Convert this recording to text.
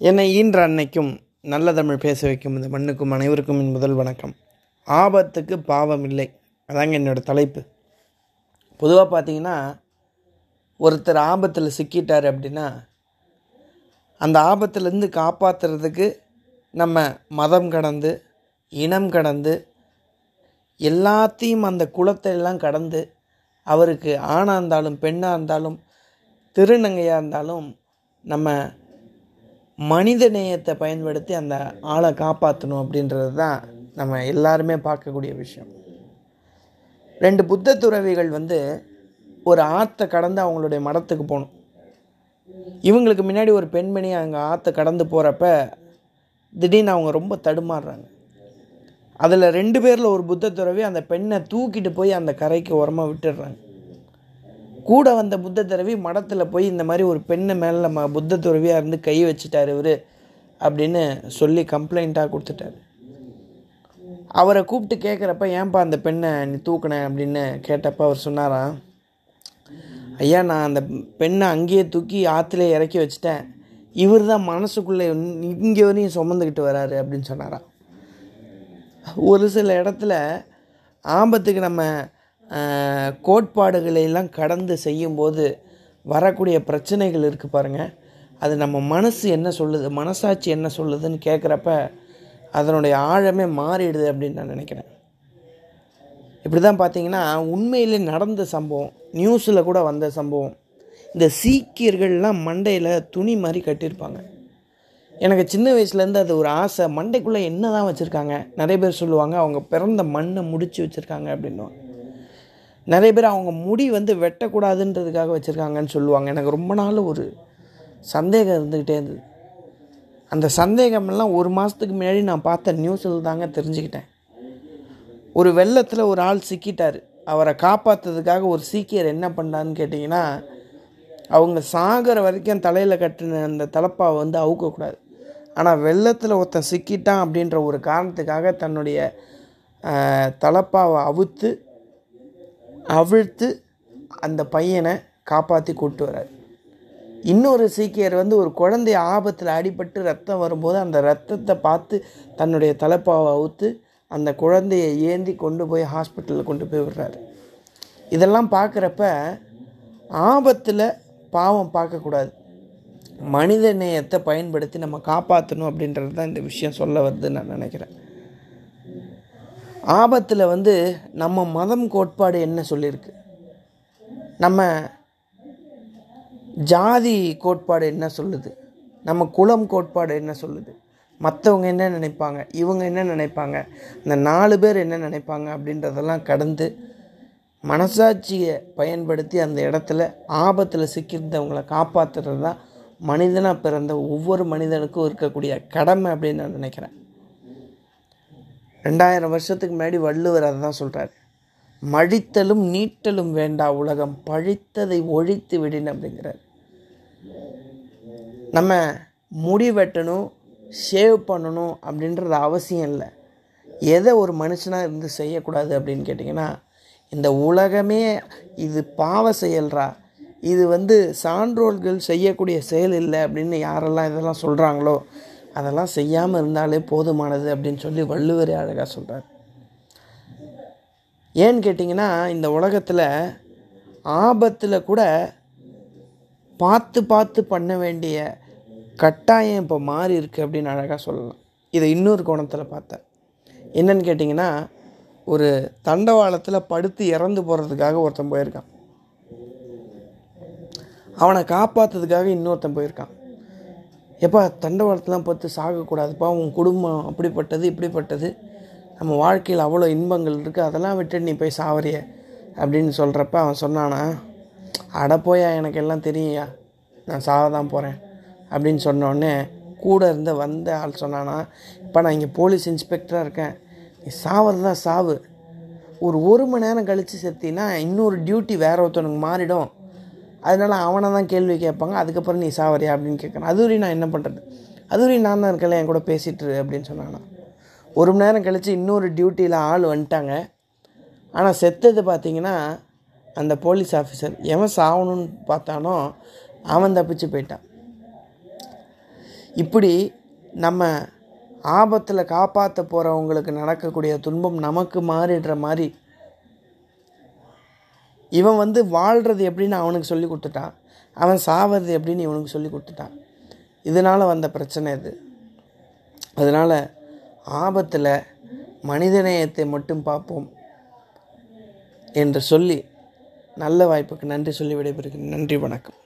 என்னை ஈன்ற அன்னைக்கும் நல்ல தமிழ் பேச வைக்கும் இந்த மண்ணுக்கும் அனைவருக்கும் என் முதல் வணக்கம். ஆபத்துக்கு பாவம் இல்லை. அதாங்க என்னோடய தலைப்பு. பொதுவாக பார்த்தீங்கன்னா ஒருத்தர் ஆபத்தில் சிக்கிட்டார் அப்படின்னா அந்த ஆபத்துலேருந்து காப்பாற்றுறதுக்கு நம்ம மதம் கடந்து இனம் கடந்து எல்லாத்தையும் அந்த குலத்தை எல்லாம் கடந்து அவருக்கு ஆணாக இருந்தாலும் பெண்ணாக இருந்தாலும் திருநங்கையாக இருந்தாலும் நம்ம மனித நேயத்தை பயன்படுத்தி அந்த ஆளை காப்பாற்றணும் அப்படின்றது தான் நம்ம எல்லாருமே பார்க்கக்கூடிய விஷயம். ரெண்டு புத்த துறவிகள் வந்து ஒரு ஆற்றை கடந்து அவங்களுடைய மடத்துக்கு போகணும். இவங்களுக்கு முன்னாடி ஒரு பெண்மணி அங்கே ஆற்றை கடந்து போகிறப்ப திடீர்னு அவங்க ரொம்ப தடுமாறுறாங்க. அதில் ரெண்டு பேரில் ஒரு புத்த துறவி அந்த பெண்ணை தூக்கிட்டு போய் அந்த கரைக்கு உரமாக விட்டுடுறாங்க. கூட வந்த புத்த துறவி மடத்தில் போய் இந்த மாதிரி ஒரு பெண்ணை மேலே நம்ம புத்த துறவியாக இருந்து கை வச்சுட்டார் இவர் அப்படின்னு சொல்லி கம்ப்ளைண்ட்டாக கொடுத்துட்டாரு. அவரை கூப்பிட்டு கேட்குறப்ப ஏன்பா அந்த பெண்ணை நீ தூக்கின? அப்படின்னு கேட்டப்ப அவர் சொன்னாராம் ஐயா நான் அந்த பெண்ணை அங்கேயே தூக்கி ஆற்றுல இறக்கி வச்சுட்டேன். இவர் தான் மனசுக்குள்ளே இங்கே வரையும் சுமந்துக்கிட்டு வராரு அப்படின்னு சொன்னாராம் ஒரு சில இடத்துல ஆபத்துக்கு நம்ம கோட்பாடுகளையெல்லாம் கோட்பாடுகளை எல்லாம் கடந்து செய்யும்போது வரக்கூடிய பிரச்சனைகள் இருக்குது பாருங்கள் அது நம்ம மனசு என்ன சொல்லுது மனசாட்சி என்ன சொல்லுதுன்னு கேட்குறப்ப அதனுடைய ஆழமே மாறிடுது அப்படின்னு நான் நினைக்கிறேன். இப்படி தான் பார்த்தீங்கன்னா உண்மையிலே நடந்த சம்பவம் நியூஸில் கூட வந்த சம்பவம். இந்த சீக்கியர்கள்லாம் மண்டையில் துணி மாதிரி கட்டியிருப்பாங்க. எனக்கு சின்ன வயசுலேருந்து அது ஒரு ஆசை. மண்டைக்குள்ளே என்ன தான் வச்சுருக்காங்க? நிறைய பேர் சொல்லுவாங்க அவங்க பிறந்த மண்ணை முடித்து வச்சுருக்காங்க அப்படின்னுவாங்க. நிறைய பேர் அவங்க முடி வந்து வெட்டக்கூடாதுன்றதுக்காக வச்சுருக்காங்கன்னு சொல்லுவாங்க. எனக்கு ரொம்ப நாள் ஒரு சந்தேகம் இருந்துக்கிட்டே இருந்தது. அந்த சந்தேகமெல்லாம் ஒரு மாதத்துக்கு முன்னாடி நான் பார்த்த நியூஸில் தாங்க தெரிஞ்சுக்கிட்டேன். ஒரு வெள்ளத்தில் ஒரு ஆள் சிக்கிட்டார். அவரை காப்பாற்றுறதுக்காக ஒரு சீக்கியர் என்ன பண்ணான்னு கேட்டிங்கன்னா அவங்க சாகிற வரைக்கும் தலையில் கட்டின அந்த தலப்பாவை வந்து அவுக்கக்கூடாது. ஆனால் வெள்ளத்தில் ஒருத்தன் சிக்கிட்டான் அப்படின்ற ஒரு காரணத்துக்காக தன்னுடைய தலப்பாவை அவுத்து அவிழ்த்து அந்த பையனை காப்பாற்றி கூப்பிட்டு வர்றார் இன்னொரு சீக்கியர் வந்து ஒரு குழந்தை ஆபத்தில் அடிபட்டு ரத்தம் வரும்போது அந்த ரத்தத்தை பார்த்து தன்னுடைய தலைப்பாவை அவுத்து அந்த குழந்தையை ஏந்தி கொண்டு போய் ஹாஸ்பிட்டலில் கொண்டு போய் விடுறாரு. இதெல்லாம் பார்க்குறப்ப ஆபத்தில் பாவம் பார்க்கக்கூடாது மனித நேயத்தை பயன்படுத்தி நம்ம காப்பாற்றணும் அப்படின்றது தான் இந்த விஷயம் சொல்ல வருதுன்னு நான் நினைக்கிறேன். ஆபத்தில் வந்து நம்ம மதம் கோட்பாடு என்ன சொல்லியிருக்கு நம்ம ஜாதி கோட்பாடு என்ன சொல்லுது? நம்ம குலம் கோட்பாடு என்ன சொல்லுது? மற்றவங்க என்ன நினைப்பாங்க? இவங்க என்ன நினைப்பாங்க? இந்த நாலு பேர் என்ன நினைப்பாங்க அப்படின்றதெல்லாம் கடந்து மனசாட்சியை பயன்படுத்தி அந்த இடத்துல ஆபத்தில் சிக்கியிருந்தவங்களை காப்பாற்றுறது தான் மனிதனாக பிறந்த ஒவ்வொரு மனிதனுக்கும் இருக்கக்கூடிய கடமை அப்படின்னு நான் நினைக்கிறேன். ரெண்டாயிரம் வருஷத்துக்கு முன்னாடி வள்ளுவர் அதை தான் சொல்கிறார் மழித்தலும் நீட்டலும் வேண்டா உலகம் பழித்ததை ஒழித்து விடின் அப்படிங்கிறார். நம்ம முடி வெட்டணும் ஷேவ் பண்ணணும் அப்படின்றது அவசியம் இல்லை. எதை ஒரு மனுஷனாக இருந்து செய்யக்கூடாது அப்படின்னு கேட்டிங்கன்னா இந்த உலகமே இது பாவ செயல்றா. இது வந்து சான்றோர்கள் செய்யக்கூடிய செயல் இல்லை அப்படின்னு யாரெல்லாம் இதெல்லாம் சொல்கிறாங்களோ அதெல்லாம் செய்யாமல் இருந்தாலே போதுமானது அப்படின்னு சொல்லி வள்ளுவரே அழகாக சொல்கிறார் ஏன்னு கேட்டிங்கன்னா இந்த உலகத்தில் ஆபத்தில் கூட பார்த்து பார்த்து பண்ண வேண்டிய கட்டாயம் இப்போ மாறி இருக்குது அப்படின்னு அழகாக சொல்லலாம். இதை இன்னொரு கோணத்தில் பார்த்தேன் என்னன்னு கேட்டிங்கன்னா ஒரு தண்டவாளத்தில் படுத்து இறந்து போகிறதுக்காக ஒருத்தன் போயிருக்கான். அவனை காப்பாற்றுறதுக்காக இன்னொருத்தன் போயிருக்கான். எப்பா தண்டவாளத்தெலாம் பார்த்து சாகக்கூடாதுப்பா உன் குடும்பம் அப்படிப்பட்டது இப்படிப்பட்டது. நம்ம வாழ்க்கையில் அவ்வளோ இன்பங்கள் இருக்குது அதெல்லாம் விட்டு நீ போய் சாவறிய அப்படின்னு சொல்கிறப்ப அவன் சொன்னானா அட போயா எனக்கு எல்லாம் தெரியும்யா நான் சாக தான் போகிறேன் அப்படின்னு சொன்னோடனே கூட இருந்த வந்த ஆள் சொன்னானா இப்போ நான் இங்கே போலீஸ் இன்ஸ்பெக்டராக இருக்கேன் நீ சாவது தான் சாவு. ஒரு ஒரு மணி நேரம் கழித்து செத்தினா இன்னொரு டியூட்டி வேற ஒருத்தனுக்கு மாறிடும் அதனால அவனை தான் கேள்வி கேட்பாங்க. அதுக்கப்புறம் நீ சாவறியா அப்படின்னு கேட்குறான் அதுவரை நான் என்ன பண்ணுறது அதுவரை நான் தான் இருக்கல என் கூட பேசிகிட்டு அப்படின்னு சொன்னாங்கண்ணா ஒரு மணி நேரம் கழித்து இன்னொரு டியூட்டியில் ஆள் வந்துட்டாங்க. ஆனால் செத்தது பார்த்தீங்கன்னா அந்த போலீஸ் ஆஃபீஸர் எவன் சாகணும்னு பார்த்தானோ அவன் தப்பிச்சு போயிட்டான். இப்படி நம்ம ஆபத்தில் காப்பாற்ற போகிறவங்களுக்கு நடக்கக்கூடிய துன்பம் நமக்கு மாறிடுற மாதிரி இவன் வந்து வாழ்கிறது எப்படின்னு அவனுக்கு சொல்லி கொடுத்துட்டான். அவன் சாவது எப்படின்னு இவனுக்கு சொல்லி கொடுத்துட்டான். இதனால் வந்த பிரச்சனை இது. அதனால் ஆபத்தில் மனிதநேயத்தை மட்டும் பார்ப்போம் என்று சொல்லி நல்ல வாய்ப்புக்கு நன்றி சொல்லி விடைபெறுகிறேன். நன்றி வணக்கம்.